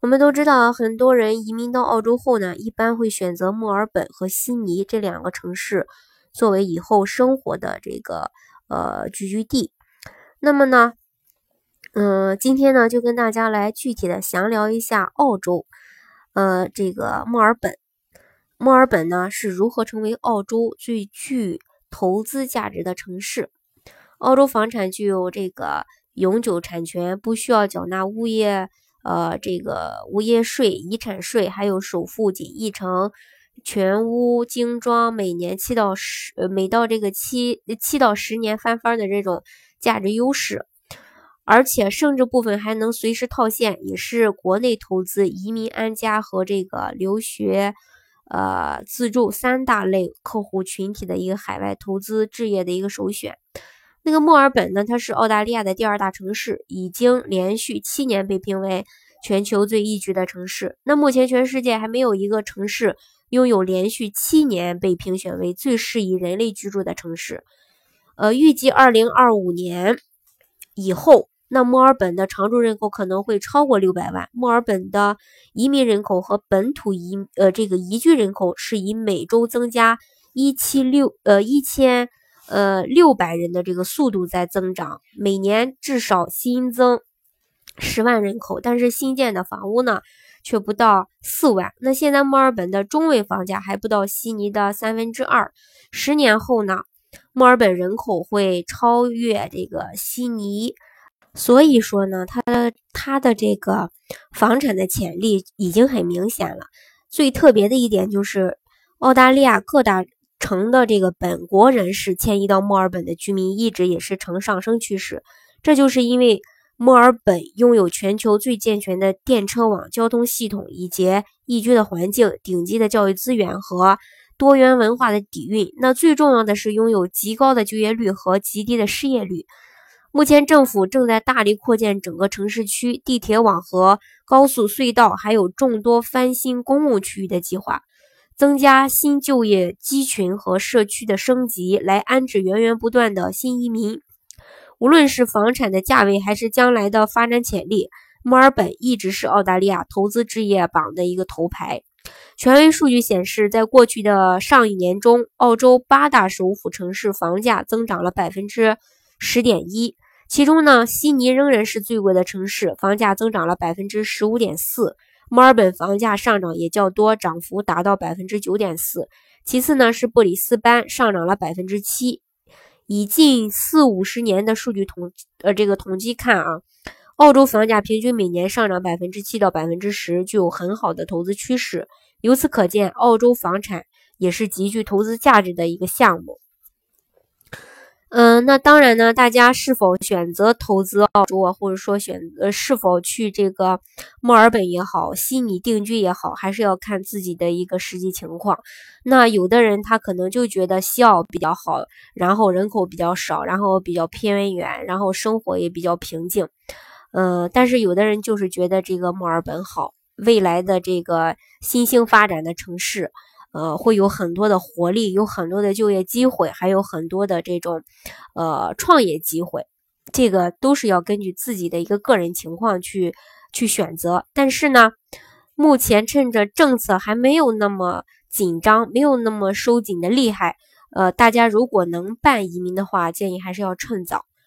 我们都知道，很多人移民到澳洲后呢，一般会选择墨尔本和悉尼这两个城市作为以后生活的这个呃聚居地。那么呢，嗯，今天呢就跟大家来具体的详聊一下澳洲，呃，这个墨尔本。墨尔本呢是如何成为澳洲最具投资价值的城市？澳洲房产具有这个永久产权，不需要缴纳物业。呃，这个物业税、遗产税，还有首付仅一成，全屋精装，每年七到十，呃每到这个七七到十年翻番的这种价值优势，而且甚至部分还能随时套现，也是国内投资、移民安家和这个留学，呃，自住三大类客户群体的一个海外投资置业的一个首选。那个墨尔本呢，它是澳大利亚的第二大城市，已经连续七年被评为全球最宜居的城市。那目前全世界还没有一个城市拥有连续七年被评选为最适宜人类居住的城市。呃，预计二零二五年以后，那墨尔本的常住人口可能会超过六百万。墨尔本的移民人口和本土移呃这个移居人口是以每周增加一七六呃一千。呃，六百人的这个速度在增长，每年至少新增十万人口，但是新建的房屋呢，却不到四万。那现在墨尔本的中位房价还不到悉尼的三分之二，十年后呢，墨尔本人口会超越这个悉尼，所以说呢，它的它的这个房产的潜力已经很明显了。最特别的一点就是澳大利亚各大。城的这个本国人士迁移到墨尔本的居民一直也是呈上升趋势，这就是因为墨尔本拥有全球最健全的电车网、交通系统以及宜居的环境、顶级的教育资源和多元文化的底蕴。那最重要的是拥有极高的就业率和极低的失业率。目前政府正在大力扩建整个城市区，地铁网和高速隧道，还有众多翻新公共区域的计划。增加新就业机群和社区的升级，来安置源源不断的新移民。无论是房产的价位，还是将来的发展潜力，墨尔本一直是澳大利亚投资置业榜的一个头牌。权威数据显示，在过去的上一年中，澳洲八大首府城市房价增长了百分之十点一，其中呢，悉尼仍然是最贵的城市，房价增长了百分之十五点四。墨尔本房价上涨也较多，涨幅达到百分之九点四。其次呢是布里斯班上涨了百分之七。以近四五十年的数据统呃这个统计看啊，澳洲房价平均每年上涨百分之七到百分之十，具有很好的投资趋势。由此可见，澳洲房产也是极具投资价值的一个项目。嗯，那当然呢，大家是否选择投资澳洲啊，或者说选呃是否去这个墨尔本也好，悉尼定居也好，还是要看自己的一个实际情况。那有的人他可能就觉得西澳比较好，然后人口比较少，然后比较偏远，然后生活也比较平静。嗯，但是有的人就是觉得这个墨尔本好，未来的这个新兴发展的城市。呃，会有很多的活力，有很多的就业机会，还有很多的这种，呃，创业机会，这个都是要根据自己的一个个人情况去去选择。但是呢，目前趁着政策还没有那么紧张，没有那么收紧的厉害，呃，大家如果能办移民的话，建议还是要趁早。